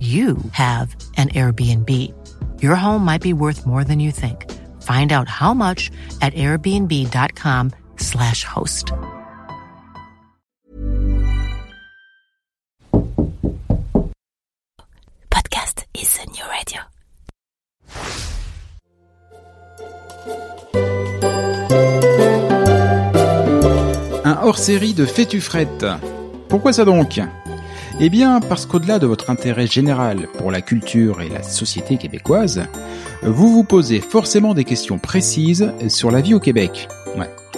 you have an Airbnb. Your home might be worth more than you think. Find out how much at airbnb.com/slash host. Podcast is the new radio. Un hors-série de Fétufrette. Pourquoi ça donc Eh bien, parce qu'au-delà de votre intérêt général pour la culture et la société québécoise, vous vous posez forcément des questions précises sur la vie au Québec.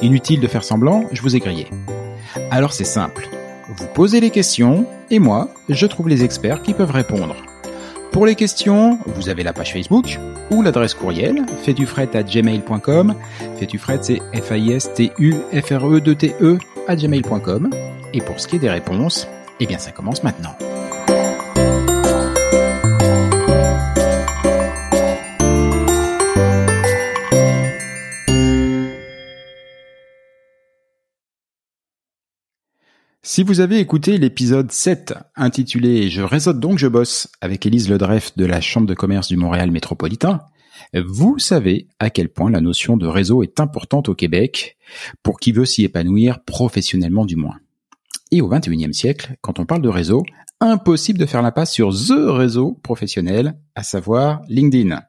Inutile de faire semblant, je vous ai grillé. Alors c'est simple. Vous posez les questions, et moi, je trouve les experts qui peuvent répondre. Pour les questions, vous avez la page Facebook ou l'adresse courriel gmail.com. Fétufrette, c'est F-A-I-S-T-U-F-R-E-D-T-E à gmail.com. Et pour ce qui est des réponses, eh bien ça commence maintenant. Si vous avez écouté l'épisode 7 intitulé Je réseaute donc je bosse avec Élise Ledreff de la Chambre de commerce du Montréal métropolitain, vous savez à quel point la notion de réseau est importante au Québec pour qui veut s'y épanouir professionnellement du moins. Et au XXIe siècle, quand on parle de réseau, impossible de faire la passe sur THE réseau professionnel, à savoir LinkedIn.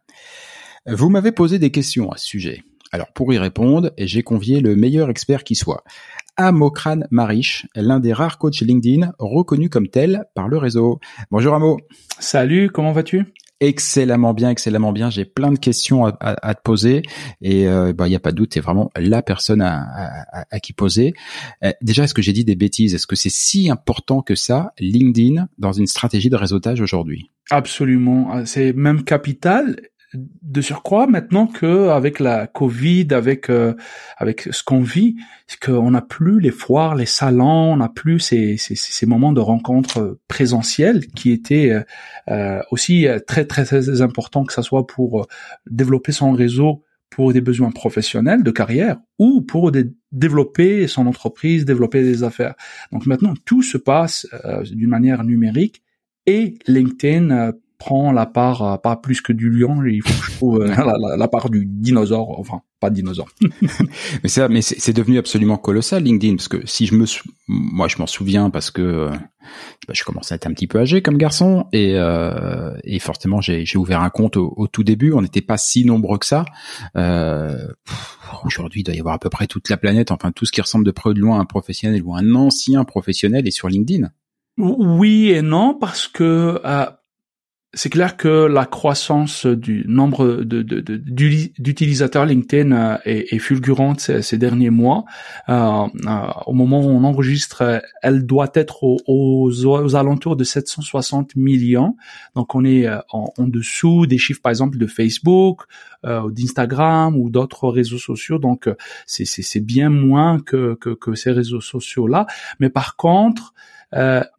Vous m'avez posé des questions à ce sujet. Alors pour y répondre, j'ai convié le meilleur expert qui soit. Amokran Marish, l'un des rares coachs LinkedIn reconnus comme tel par le réseau. Bonjour Amo. Salut, comment vas-tu? Excellemment bien, excellemment bien. J'ai plein de questions à, te poser et euh, bah il y a pas de doute, t'es vraiment la personne à, qui poser. Euh, déjà, est-ce que j'ai dit des bêtises? Est-ce que c'est si important que ça, LinkedIn, dans une stratégie de réseautage aujourd'hui? Absolument, c'est même capital de surcroît maintenant que avec la Covid, avec euh, avec ce qu'on vit, qu'on n'a plus les foires, les salons, on n'a plus ces, ces, ces moments de rencontres présentielles qui étaient euh, aussi très, très très importants que ça soit pour développer son réseau pour des besoins professionnels de carrière ou pour développer son entreprise, développer des affaires. Donc maintenant tout se passe euh, d'une manière numérique et LinkedIn prend la part, pas plus que du lion, il faut que je trouve euh, la, la, part du dinosaure, enfin pas dinosaure. mais c'est mais c'est devenu absolument colossal LinkedIn parce que si je me, moi je m'en souviens parce que euh, bah, je commençais à être un petit peu âgé comme garçon et, euh, et forcément j'ai ouvert un compte au, au tout début, on n'était pas si nombreux que ça. Euh, Aujourd'hui, il doit y avoir à peu près toute la planète, enfin tout ce qui ressemble de près ou de loin à un professionnel ou un ancien professionnel est sur LinkedIn. Oui et non parce que euh, c'est clair que la croissance du nombre d'utilisateurs LinkedIn euh, est, fulgurante ces, derniers mois. Euh, euh, au moment où on enregistre, elle doit être aux, alentours de 760 millions. Donc on est en, dessous des chiffres, par exemple, de Facebook, d'Instagram ou d'autres réseaux sociaux. Donc c'est, bien moins que ces réseaux sociaux-là. Mais par contre,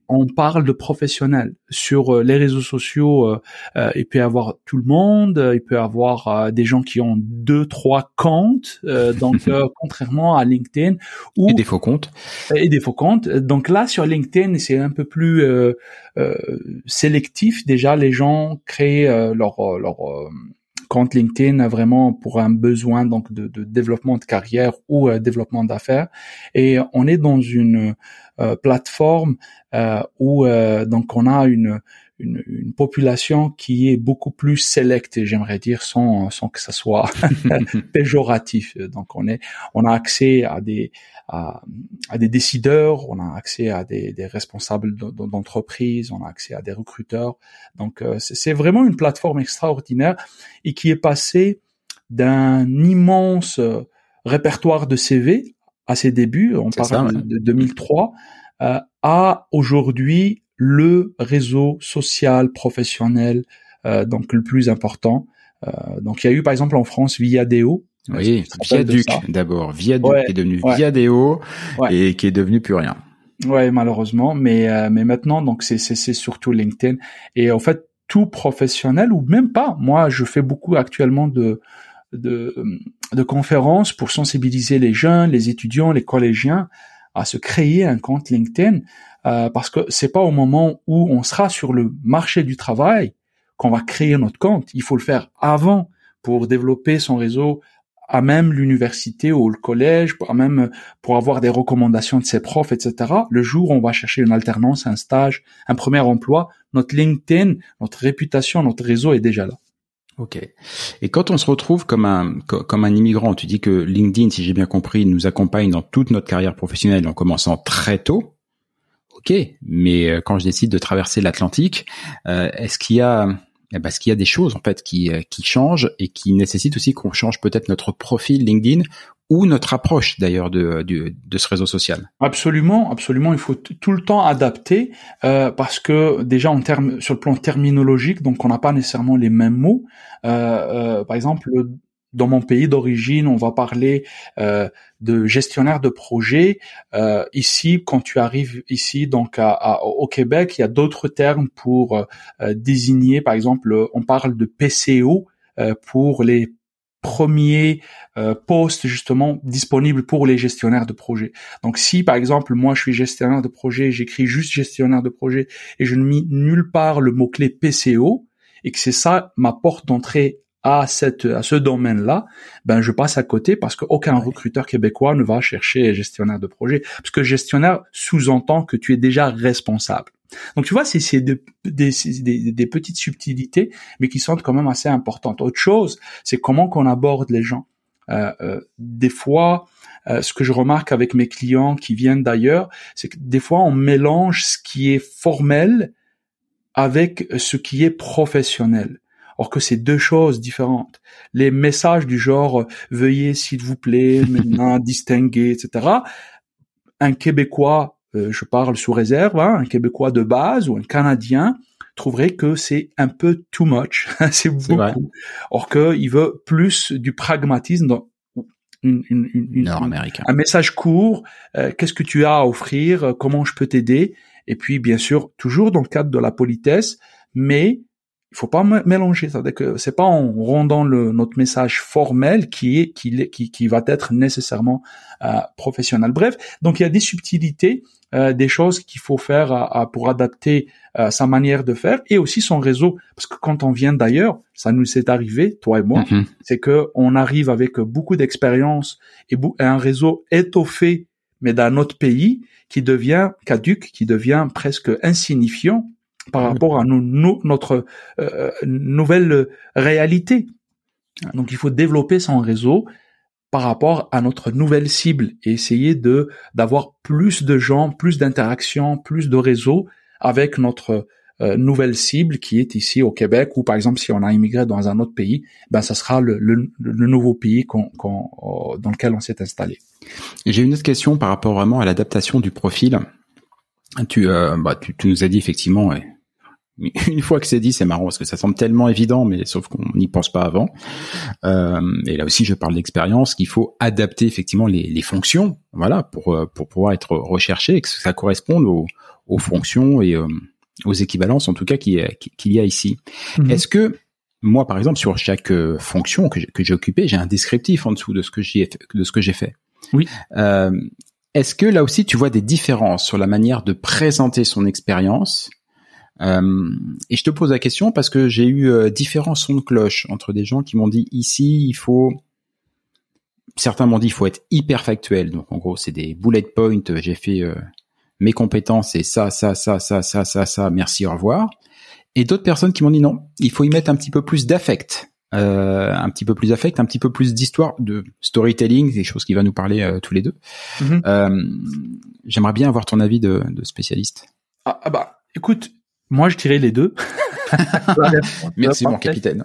on parle de professionnels sur euh, les réseaux sociaux. Euh, euh, il peut y avoir tout le monde, il peut y avoir des gens qui ont deux, trois comptes. donc, contrairement à LinkedIn, ou et des faux comptes et des faux comptes. Donc là, sur LinkedIn, c'est un peu plus sélectif. Déjà, les gens créent leur leur compte LinkedIn vraiment pour un besoin donc de, de développement de carrière ou développement d'affaires. Et on est dans une euh, plateforme euh, où euh, donc on a une, une, une, population qui est beaucoup plus sélecte, j'aimerais dire, sans, sans que ça soit péjoratif. Donc on est, on a accès à des, à, à des décideurs, on a accès à des, des responsables d'entreprise, on a accès à des recruteurs. Donc c'est vraiment une plateforme extraordinaire et qui est passée d'un immense répertoire de CV à ses débuts, on parle de 2003, euh, à aujourd'hui le réseau social professionnel euh, donc le plus important. Euh, donc il y a eu par exemple en France Viadeo. Oui, Viaduc d'abord. Viaduc qui est devenu Viadeo et qui est devenu plus rien. Ouais, malheureusement, mais euh, mais maintenant donc c'est c'est surtout LinkedIn et en fait tout professionnel ou même pas. Moi, je fais beaucoup actuellement de de, de conférences pour sensibiliser les jeunes, les étudiants, les collégiens à se créer un compte LinkedIn euh, parce que c'est pas au moment où on sera sur le marché du travail qu'on va créer notre compte. Il faut le faire avant pour développer son réseau à même l'université ou le collège, à même pour avoir des recommandations de ses profs, etc. Le jour où on va chercher une alternance, un stage, un premier emploi, notre LinkedIn, notre réputation, notre réseau est déjà là. Ok. Et quand on se retrouve comme un comme un immigrant, tu dis que LinkedIn, si j'ai bien compris, nous accompagne dans toute notre carrière professionnelle en commençant très tôt. Ok. Mais euh, quand je décide de traverser l'Atlantique, euh, est-ce qu'il y a eh ben, qu'il y a des choses en fait qui euh, qui changent et qui nécessitent aussi qu'on change peut-être notre profil LinkedIn ou notre approche d'ailleurs de, de, de, ce réseau social. Absolument, absolument. Il faut tout le temps adapter euh, parce que déjà en termes sur le plan terminologique, donc on n'a pas nécessairement les mêmes mots. Euh, euh, par exemple, dans mon pays d'origine, on va parler euh, de gestionnaire de projet. Euh, ici, quand tu arrives ici, donc à, au Québec, il y a d'autres termes pour euh, désigner. Par exemple, on parle de PCO pour les premier euh, poste justement disponible pour les gestionnaires de projet. Donc si par exemple moi je suis gestionnaire de projet, j'écris juste gestionnaire de projet et je ne mets nulle part le mot clé PCO et que c'est ça ma porte d'entrée à cette à ce domaine-là, ben je passe à côté parce qu'aucun recruteur québécois ne va chercher gestionnaire de projet parce que gestionnaire sous-entend que tu es déjà responsable. Donc tu vois, c'est des, des, petites subtilités, mais qui sont quand même assez importantes. Autre chose, c'est comment qu'on aborde les gens. Euh, euh, des fois, euh, ce que je remarque avec mes clients qui viennent d'ailleurs, c'est que des fois on mélange ce qui est formel avec ce qui est professionnel. Or que c'est deux choses différentes. Les messages du genre veuillez s'il vous plaît maintenant distinguer, etc. Un Québécois euh, je parle sous réserve, hein, un Québécois de base ou un Canadien trouverait que c'est un peu too much, c'est beaucoup. Or qu'il veut plus du pragmatisme dans une, une, une, un message court, euh, qu'est-ce que tu as à offrir, comment je peux t'aider, et puis bien sûr toujours dans le cadre de la politesse, mais il faut pas mélanger. C'est-à-dire que c'est pas en rendant le, notre message formel qui est qui, qui, qui va être nécessairement euh, professionnel. Bref, donc il y a des subtilités, euh, des choses qu'il faut faire à, pour adapter euh, sa manière de faire et aussi son réseau. Parce que quand on vient d'ailleurs, ça nous est arrivé, toi et moi, mm-hmm. c'est que on arrive avec beaucoup d'expérience et, et un réseau étoffé, mais d'un autre pays qui devient caduque, qui devient presque insignifiant par rapport à notre euh, nouvelle réalité. Donc il faut développer son réseau par rapport à notre nouvelle cible et essayer de d'avoir plus de gens, plus d'interactions, plus de réseaux avec notre euh, nouvelle cible qui est ici au Québec ou par exemple si on a immigré dans un autre pays, ben ça sera le, le, le nouveau pays qu'on, qu'on, dans lequel on s'est installé. J'ai une autre question par rapport vraiment à l'adaptation du profil. Tu, euh, bah, tu, tu, nous as dit effectivement, une fois que c'est dit, c'est marrant parce que ça semble tellement évident, mais sauf qu'on n'y pense pas avant. Euh, et là aussi, je parle d'expérience qu'il faut adapter effectivement les, les, fonctions, voilà, pour euh, pour pouvoir être recherché et que ça corresponde aux, aux fonctions et euh, aux équivalences, en tout cas, qu'il y a ici. Mhm. Est-ce que moi, par exemple, sur chaque euh, fonction que j'ai occupée, j'ai un descriptif en dessous de ce que j'ai de ce que j'ai fait? Oui. Euh, Est-ce que là aussi, tu vois des différences sur la manière de présenter son expérience euh, et je te pose la question parce que j'ai eu euh, différents sons de cloche entre des gens qui m'ont dit ici il faut certains m'ont dit il faut être hyper factuel donc en gros c'est des bullet points j'ai fait euh, mes compétences et ça ça ça ça ça ça ça merci au revoir et d'autres personnes qui m'ont dit non il faut y mettre un petit peu plus d'affect euh, un petit peu plus d'affect, un petit peu plus d'histoire, de storytelling, des choses qui va nous parler tous les deux. Mm-hmm. J'aimerais bien avoir ton avis de, de spécialiste. Ah, ah, bah, écoute, moi, je dirais les deux. Merci, mon capitaine.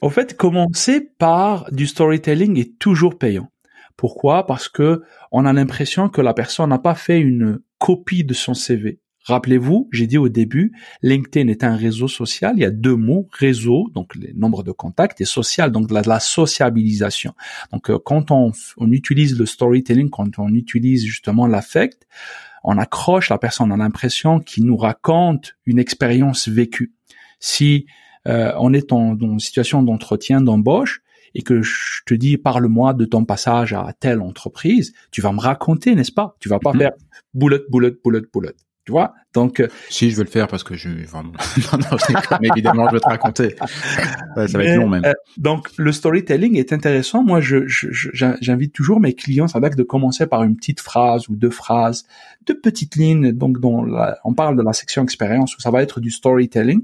En fait, commencer par du storytelling est toujours payant. Pourquoi? Parce que on a l'impression que la personne n'a pas fait une copie de son CV. Rappelez-vous, j'ai dit au début, LinkedIn est un réseau social. Il y a deux mots, réseau, donc le nombre de contacts, et social, donc la, la sociabilisation. Donc euh, quand on, on utilise le storytelling, quand on utilise justement l'affect, on accroche la personne, on a l'impression qu'il nous raconte une expérience vécue. Si euh, on est dans une situation d'entretien, d'embauche, et que je te dis parle-moi de ton passage à telle entreprise, tu vas me raconter, n'est-ce pas? Tu vas pas mhm. faire bullet, bullet, bullet, bullet. Tu vois Donc euh, si je veux le faire parce que je vraiment non, non, mais évidemment je vais te raconter. ça va être long même. Euh, donc le storytelling est intéressant. Moi, je, j'invite toujours mes clients, ça va de commencer par une petite phrase ou deux phrases, deux petites lignes. Donc dont on parle de la section expérience où ça va être du storytelling.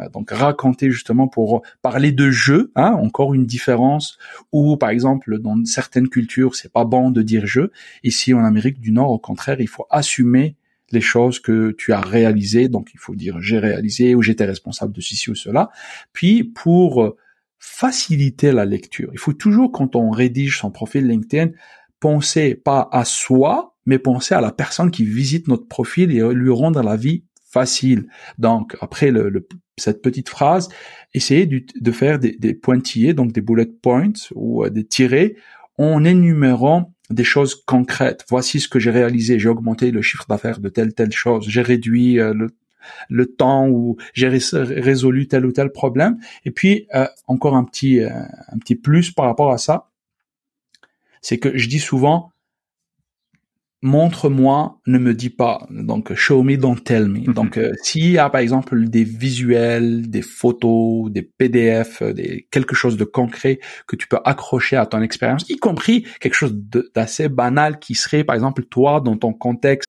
Euh, donc raconter justement pour parler de jeu, hein, encore une différence. Ou par exemple dans certaines cultures, c'est pas bon de dire jeu. Ici en Amérique du Nord, au contraire, il faut assumer les choses que tu as réalisées. Donc, il faut dire j'ai réalisé ou j'étais responsable de ceci ou cela. Puis, pour faciliter la lecture, il faut toujours, quand on rédige son profil LinkedIn, penser pas à soi, mais penser à la personne qui visite notre profil et lui rendre la vie facile. Donc, après le, cette petite phrase, essayez de, faire des, des, pointillés, donc des bullet points ou euh, des tirés, en énumérant des choses concrètes. Voici ce que j'ai réalisé. J'ai augmenté le chiffre d'affaires de telle telle chose. J'ai réduit euh, le, temps où j'ai résolu tel ou tel problème. Et puis euh, encore un petit euh, un petit plus par rapport à ça, c'est que je dis souvent montre-moi, ne me dis pas. Donc, show me, don't tell me. Mhm. Donc, euh, s'il y a par exemple des visuels, des photos, des PDF, euh, des, quelque chose de concret que tu peux accrocher à ton expérience, y compris quelque chose d'assez banal qui serait par exemple toi dans ton contexte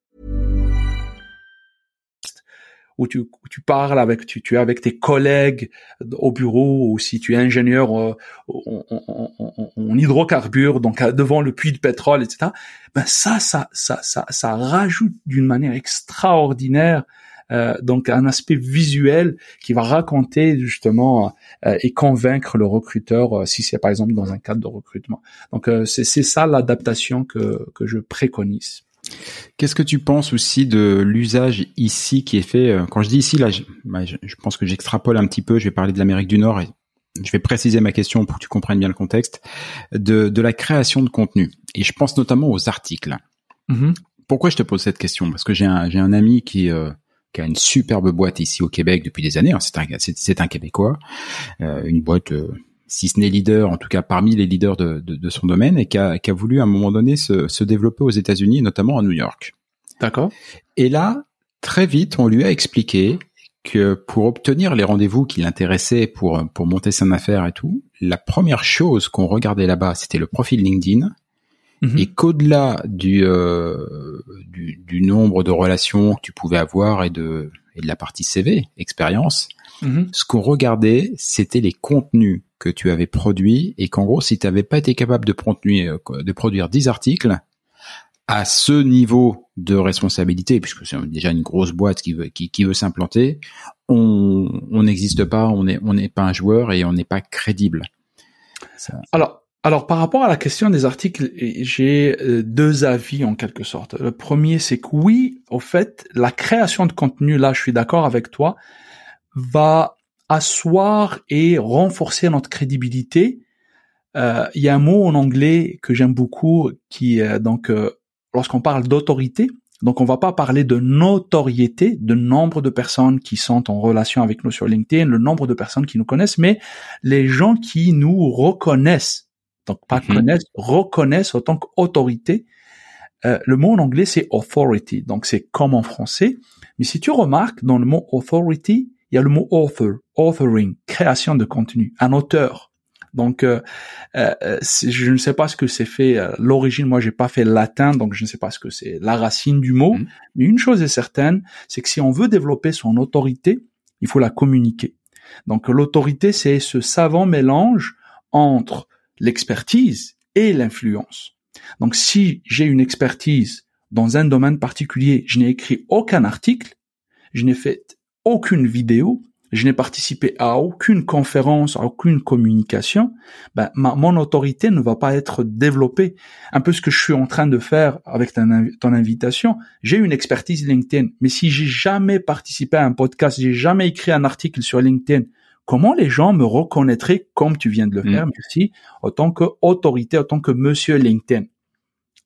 Où tu, tu parles avec, tu, tu es avec tes collègues au bureau, ou si tu es ingénieur en, en, hydrocarbures, donc devant le puits de pétrole, etc. Ben ça, ça, ça, ça, ça rajoute d'une manière extraordinaire euh, donc un aspect visuel qui va raconter justement euh, et convaincre le recruteur euh, si c'est par exemple dans un cadre de recrutement. Donc euh, c'est ça l'adaptation que, que je préconise. Qu'est-ce que tu penses aussi de l'usage ici qui est fait euh, Quand je dis ici, là, bah, je, je pense que j'extrapole un petit peu. Je vais parler de l'Amérique du Nord et je vais préciser ma question pour que tu comprennes bien le contexte de, de la création de contenu. Et je pense notamment aux articles. Mm-hmm. pourquoi je te pose cette question? Parce que j'ai un, ami qui, euh, qui a une superbe boîte ici au Québec depuis des années. Hein, c'est un, Québécois, euh, une boîte, euh, si ce n'est leader, en tout cas parmi les leaders de, de, de son domaine, et qui a, qui a, voulu à un moment donné se, se développer aux États-Unis, notamment à New York. D'accord. Et là, très vite, on lui a expliqué que pour obtenir les rendez-vous qui l'intéressaient pour pour monter son affaire et tout, la première chose qu'on regardait là-bas, c'était le profil LinkedIn Mhm. et qu'au-delà du, euh, du, du, nombre de relations que tu pouvais avoir et de, et de la partie CV, expérience, mhm. ce qu'on regardait, c'était les contenus que tu avais produits et qu'en gros, si tu n'avais pas été capable de, produire, de produire 10 articles à ce niveau de responsabilité, puisque c'est déjà une grosse boîte qui veut, qui, qui veut s'implanter, on n'existe pas, on n'est on pas un joueur et on n'est pas crédible. Ça... Alors, alors par rapport à la question des articles, j'ai euh, deux avis en quelque sorte. Le premier, c'est que oui, au fait, la création de contenu, là, je suis d'accord avec toi, va asseoir et renforcer notre crédibilité. Euh, il y a un mot en anglais que j'aime beaucoup qui, donc, euh, lorsqu'on parle d'autorité, donc on va pas parler de notoriété, de nombre de personnes qui sont en relation avec nous sur LinkedIn, le nombre de personnes qui nous connaissent, mais les gens qui nous reconnaissent donc pas mhm. connaissent, reconnaissent autant qu'autorité. Euh, le mot en anglais c'est authority, donc c'est comme en français. Mais si tu remarques dans le mot authority, il y a le mot author, authoring, création de contenu, un auteur. Donc, euh, euh, je ne sais pas ce que c'est fait. L'origine, moi, j'ai pas fait latin, donc je ne sais pas ce que c'est la racine du mot. Mhm. Mais une chose est certaine, c'est que si on veut développer son autorité, il faut la communiquer. Donc, l'autorité, c'est ce savant mélange entre l'expertise et l'influence. Donc si j'ai une expertise dans un domaine particulier, je n'ai écrit aucun article, je n'ai fait aucune vidéo, je n'ai participé à aucune conférence, à aucune communication, ben, mon autorité ne va pas être développée. Un peu ce que je suis en train de faire avec ton, ton invitation. J'ai une expertise LinkedIn, mais si j'ai jamais participé à un podcast, j'ai jamais écrit un article sur LinkedIn, comment les gens me reconnaîtraient comme tu viens de le faire, mm. merci, autant que autorité, autant que monsieur LinkedIn.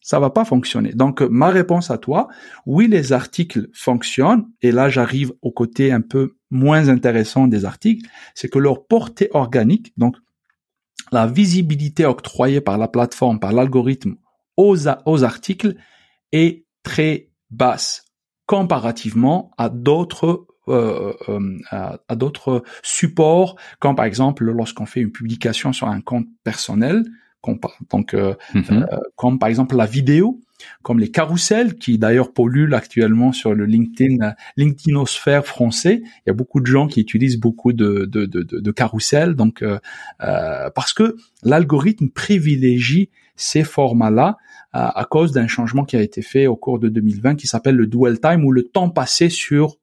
Ça va pas fonctionner. Donc, ma réponse à toi, oui, les articles fonctionnent. Et là, j'arrive au côté un peu moins intéressant des articles. C'est que leur portée organique, donc, la visibilité octroyée par la plateforme, par l'algorithme aux, articles est très basse comparativement à d'autres euh, euh, à, d'autres supports, comme par exemple lorsqu'on fait une publication sur un compte personnel, donc euh, mhm. comme par exemple la vidéo, comme les carousels qui d'ailleurs polluent actuellement sur le LinkedIn, LinkedInosphère français. Il y a beaucoup de gens qui utilisent beaucoup de, de, de, de, carousels, donc euh, parce que l'algorithme privilégie ces formats-là à cause d'un changement qui a été fait au cours de 2020 qui s'appelle le dual time ou le temps passé sur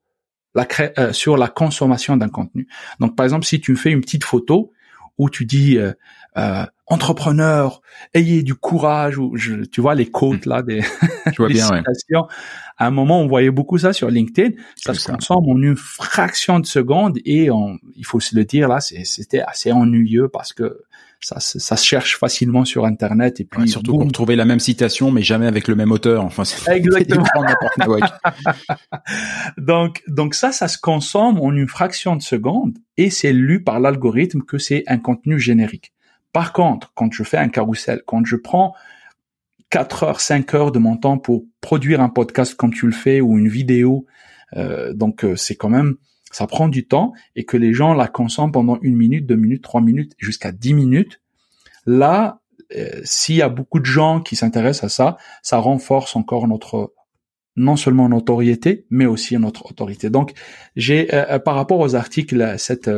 la euh, sur la consommation d'un contenu. Donc par exemple, si tu fais une petite photo où tu dis euh, euh, entrepreneur, ayez du courage ou je, tu vois les quotes là des, je vois bien, citations. À un moment, on voyait beaucoup ça sur LinkedIn. Ça se consomme en une fraction de seconde et on, il faut se le dire là, c'était assez ennuyeux parce que ça, ça se cherche facilement sur Internet et puis surtout pour trouver la même citation mais jamais avec le même auteur. Enfin, exactement. donc donc ça, ça se consomme en une fraction de seconde et c'est lu par l'algorithme que c'est un contenu générique. Par contre, quand je fais un carrousel, quand je prends 4 heures, 5 heures de mon temps pour produire un podcast comme tu le fais ou une vidéo, euh, donc euh, c'est quand même ça prend du temps et que les gens la consomment pendant une minute, deux minutes, trois minutes, jusqu'à dix minutes, là, euh, s'il y a beaucoup de gens qui s'intéressent à ça, ça renforce encore notre non seulement notre notoriété, mais aussi notre autorité. Donc, j'ai par rapport aux articles cet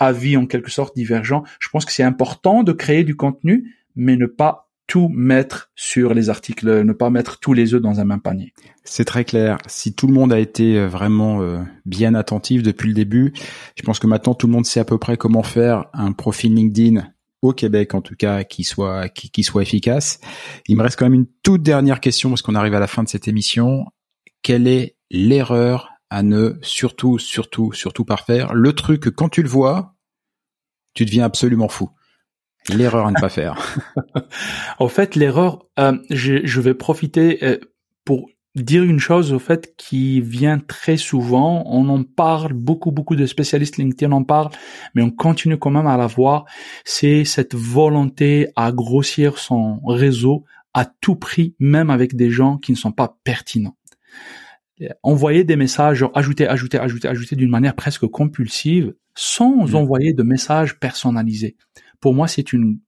avis en quelque sorte divergent. Je pense que c'est important de créer du contenu, mais ne pas tout mettre sur les articles, ne pas mettre tous les œufs dans un même panier. C'est très clair. Si tout le monde a été euh, vraiment euh, bien attentif depuis le début, je pense que maintenant tout le monde sait à peu près comment faire un profil LinkedIn au Québec en tout cas qui soit qui, soit efficace. Il me reste quand même une toute dernière question parce qu'on arrive à la fin de cette émission. Quelle est l'erreur à ne surtout surtout surtout pas faire Le truc quand tu le vois, tu deviens absolument fou. L'erreur à ne pas faire. en fait, l'erreur, euh, je, je, vais profiter euh, pour dire une chose au fait qui vient très souvent. On en parle, beaucoup, beaucoup de spécialistes LinkedIn en parlent, mais on continue quand même à la voir. C'est cette volonté à grossir son réseau à tout prix, même avec des gens qui ne sont pas pertinents. Envoyer des messages, ajouter, ajouter, ajouter, ajouter d'une manière presque compulsive, sans mmh. envoyer de messages personnalisés. Pour moi, c'est une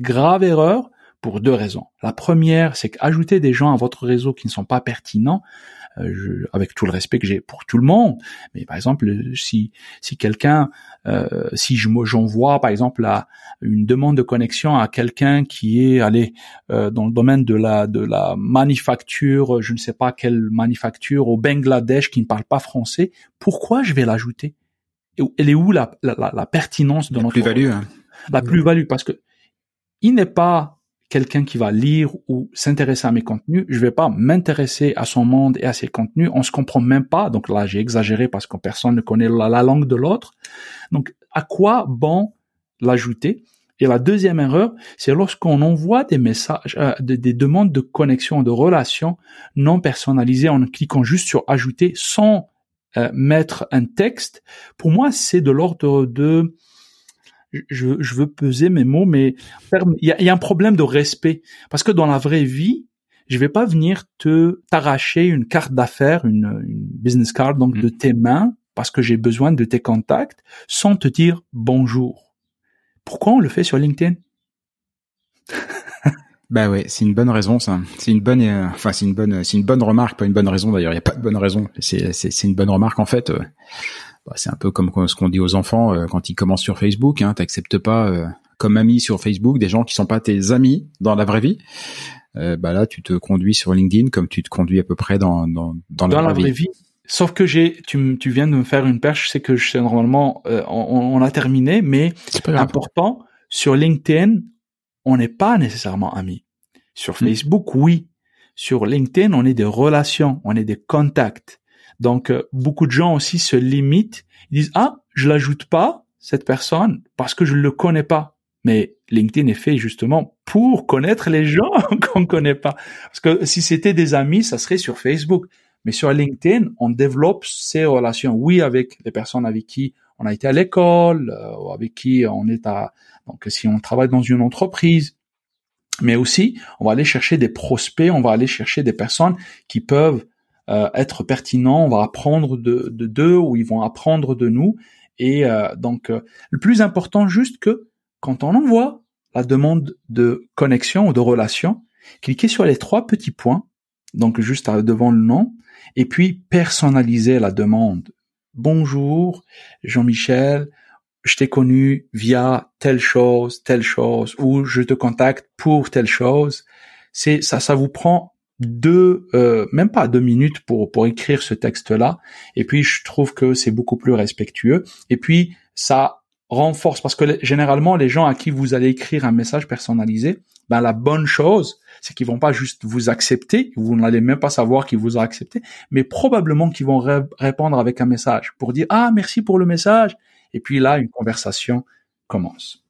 grave erreur pour deux raisons. La première, c'est qu'ajouter des gens à votre réseau qui ne sont pas pertinents, euh, je, avec tout le respect que j'ai pour tout le monde, mais par exemple, si si quelqu'un, euh, si je j'envoie par exemple à une demande de connexion à quelqu'un qui est allé euh, dans le domaine de la de la manufacture, je ne sais pas quelle manufacture au Bangladesh qui ne parle pas français, pourquoi je vais l'ajouter? Elle est où la la, la, pertinence de la notre plus-value hein. La plus-value parce que il n'est pas quelqu'un qui va lire ou s'intéresser à mes contenus, je vais pas m'intéresser à son monde et à ses contenus. On se comprend même pas. Donc là, j'ai exagéré parce que personne ne connaît la, langue de l'autre. Donc, à quoi bon l'ajouter? Et la deuxième erreur, c'est lorsqu'on envoie des messages, euh, des, demandes de connexion, de relations non personnalisées en cliquant juste sur ajouter sans euh, mettre un texte. Pour moi, c'est de l'ordre de je, je, veux peser mes mots, mais il y a, un problème de respect parce que dans la vraie vie, je vais pas venir te t'arracher une carte d'affaires, une, business card donc de mm. tes mains parce que j'ai besoin de tes contacts sans te dire bonjour. Pourquoi on le fait sur LinkedIn? Bah ouais, c'est une bonne raison ça. C'est une bonne, euh, enfin c'est une bonne, c'est une bonne remarque, pas une bonne raison d'ailleurs. Il y a pas de bonne raison. C'est c'est une bonne remarque en fait. Euh, bah, c'est un peu comme ce qu'on dit aux enfants euh, quand ils commencent sur Facebook. Hein, T'acceptes pas euh, comme ami sur Facebook des gens qui sont pas tes amis dans la vraie vie. Euh, bah là, tu te conduis sur LinkedIn comme tu te conduis à peu près dans dans, dans, la, vraie, vie. Sauf que j'ai, tu, tu viens de me faire une perche, c'est que je sais normalement, on, on, a terminé, mais important. Sur LinkedIn, on n'est pas nécessairement amis. Sur hmm. Facebook, oui. Sur LinkedIn, on est des relations, on est des contacts. Donc, euh, beaucoup de gens aussi se limitent. Ils disent, ah, je l'ajoute pas, cette personne, parce que je le connais pas. Mais LinkedIn est fait justement pour connaître les gens qu'on connaît pas. Parce que si c'était des amis, ça serait sur Facebook. Mais sur LinkedIn, on développe ces relations, oui, avec les personnes avec qui on a été à l'école, euh, avec qui on est à, donc si on travaille dans une entreprise, mais aussi on va aller chercher des prospects, on va aller chercher des personnes qui peuvent euh, être pertinent, on va apprendre de d'eux ou ils vont apprendre de nous. Et euh, donc euh, le plus important, juste que quand on envoie la demande de connexion ou de relation, cliquez sur les trois petits points, donc juste devant le nom, et puis personnaliser la demande. Bonjour, Jean-Michel, je t'ai connu via telle chose, telle chose, ou je te contacte pour telle chose. C'est ça, ça vous prend deux, euh, même pas deux minutes pour pour écrire ce texte-là. Et puis je trouve que c'est beaucoup plus respectueux. Et puis ça renforce parce que généralement les gens à qui vous allez écrire un message personnalisé, ben la bonne chose, c'est qu'ils vont pas juste vous accepter, vous n'allez même pas savoir qu'ils vous ont accepté, mais probablement qu'ils vont répondre avec un message pour dire ah merci pour le message. Et puis là une conversation commence.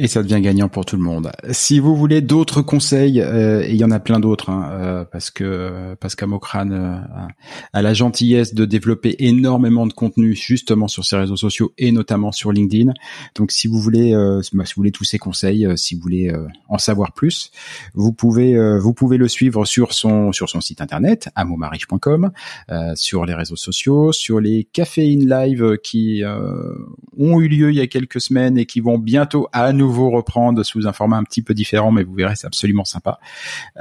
Et ça devient gagnant pour tout le monde. Si vous voulez d'autres conseils, euh, et il y en a plein d'autres, hein, euh, parce que parce qu'Amocrane euh, a la gentillesse de développer énormément de contenu justement sur ses réseaux sociaux et notamment sur LinkedIn. Donc si vous voulez, bah, si vous voulez tous ces conseils, si vous voulez en savoir plus, vous pouvez vous pouvez le suivre sur son sur son site internet amomariche.com, sur les réseaux sociaux, sur les caféines live qui ont eu lieu il y a quelques semaines et qui vont bientôt à nouveau vous reprendre sous un format un petit peu différent, mais vous verrez, c'est absolument sympa.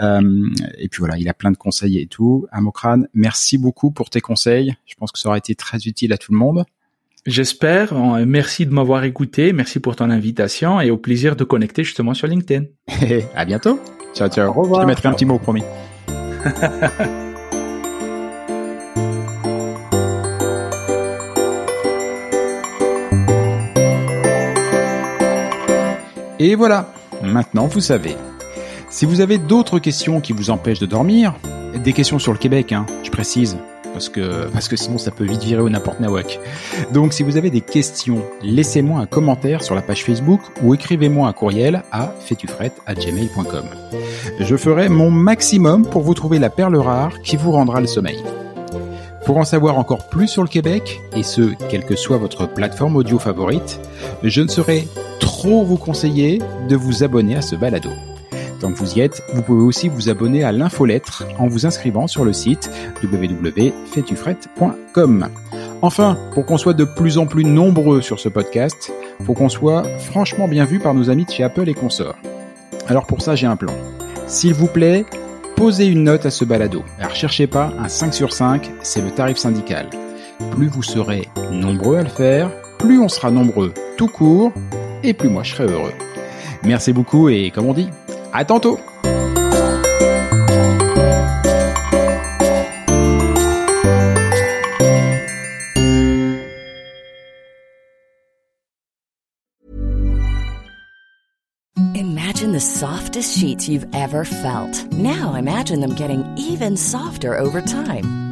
Euh, et puis voilà, il a plein de conseils et tout. Amokran, merci beaucoup pour tes conseils. Je pense que ça aura été très utile à tout le monde. J'espère. Merci de m'avoir écouté. Merci pour ton invitation et au plaisir de connecter justement sur LinkedIn. à bientôt. Ciao, ciao. Au revoir. Je te mettrai un petit mot, promis. Et voilà, maintenant vous savez. Si vous avez d'autres questions qui vous empêchent de dormir, des questions sur le Québec, hein, je précise, parce que sinon ça peut vite virer au n'importe nawak. Donc si vous avez des questions, laissez-moi un commentaire sur la page Facebook ou écrivez-moi un courriel à fetufrette@gmail.com. Je ferai mon maximum pour vous trouver la perle rare qui vous rendra le sommeil. Pour en savoir encore plus sur le Québec, et ce, quelle que soit votre plateforme audio favorite, je ne saurais trop vous conseiller de vous abonner à ce balado. Tant que vous y êtes, vous pouvez aussi vous abonner à l'infolettre en vous inscrivant sur le site www.fetufrette.com. Enfin, pour qu'on soit de plus en plus nombreux sur ce podcast, faut qu'on soit franchement bien vu par nos amis de chez Apple et consorts. Alors pour ça, j'ai un plan. S'il vous plaît, posez une note à ce balado. Alors cherchez pas un 5 sur 5, c'est le tarif syndical. Plus vous serez nombreux à le faire, plus on sera nombreux tout court, et plus moi je serai heureux. Merci beaucoup et comme on dit, à tantôt Imagine the softest sheets you've ever felt. Now imagine them getting even softer over time.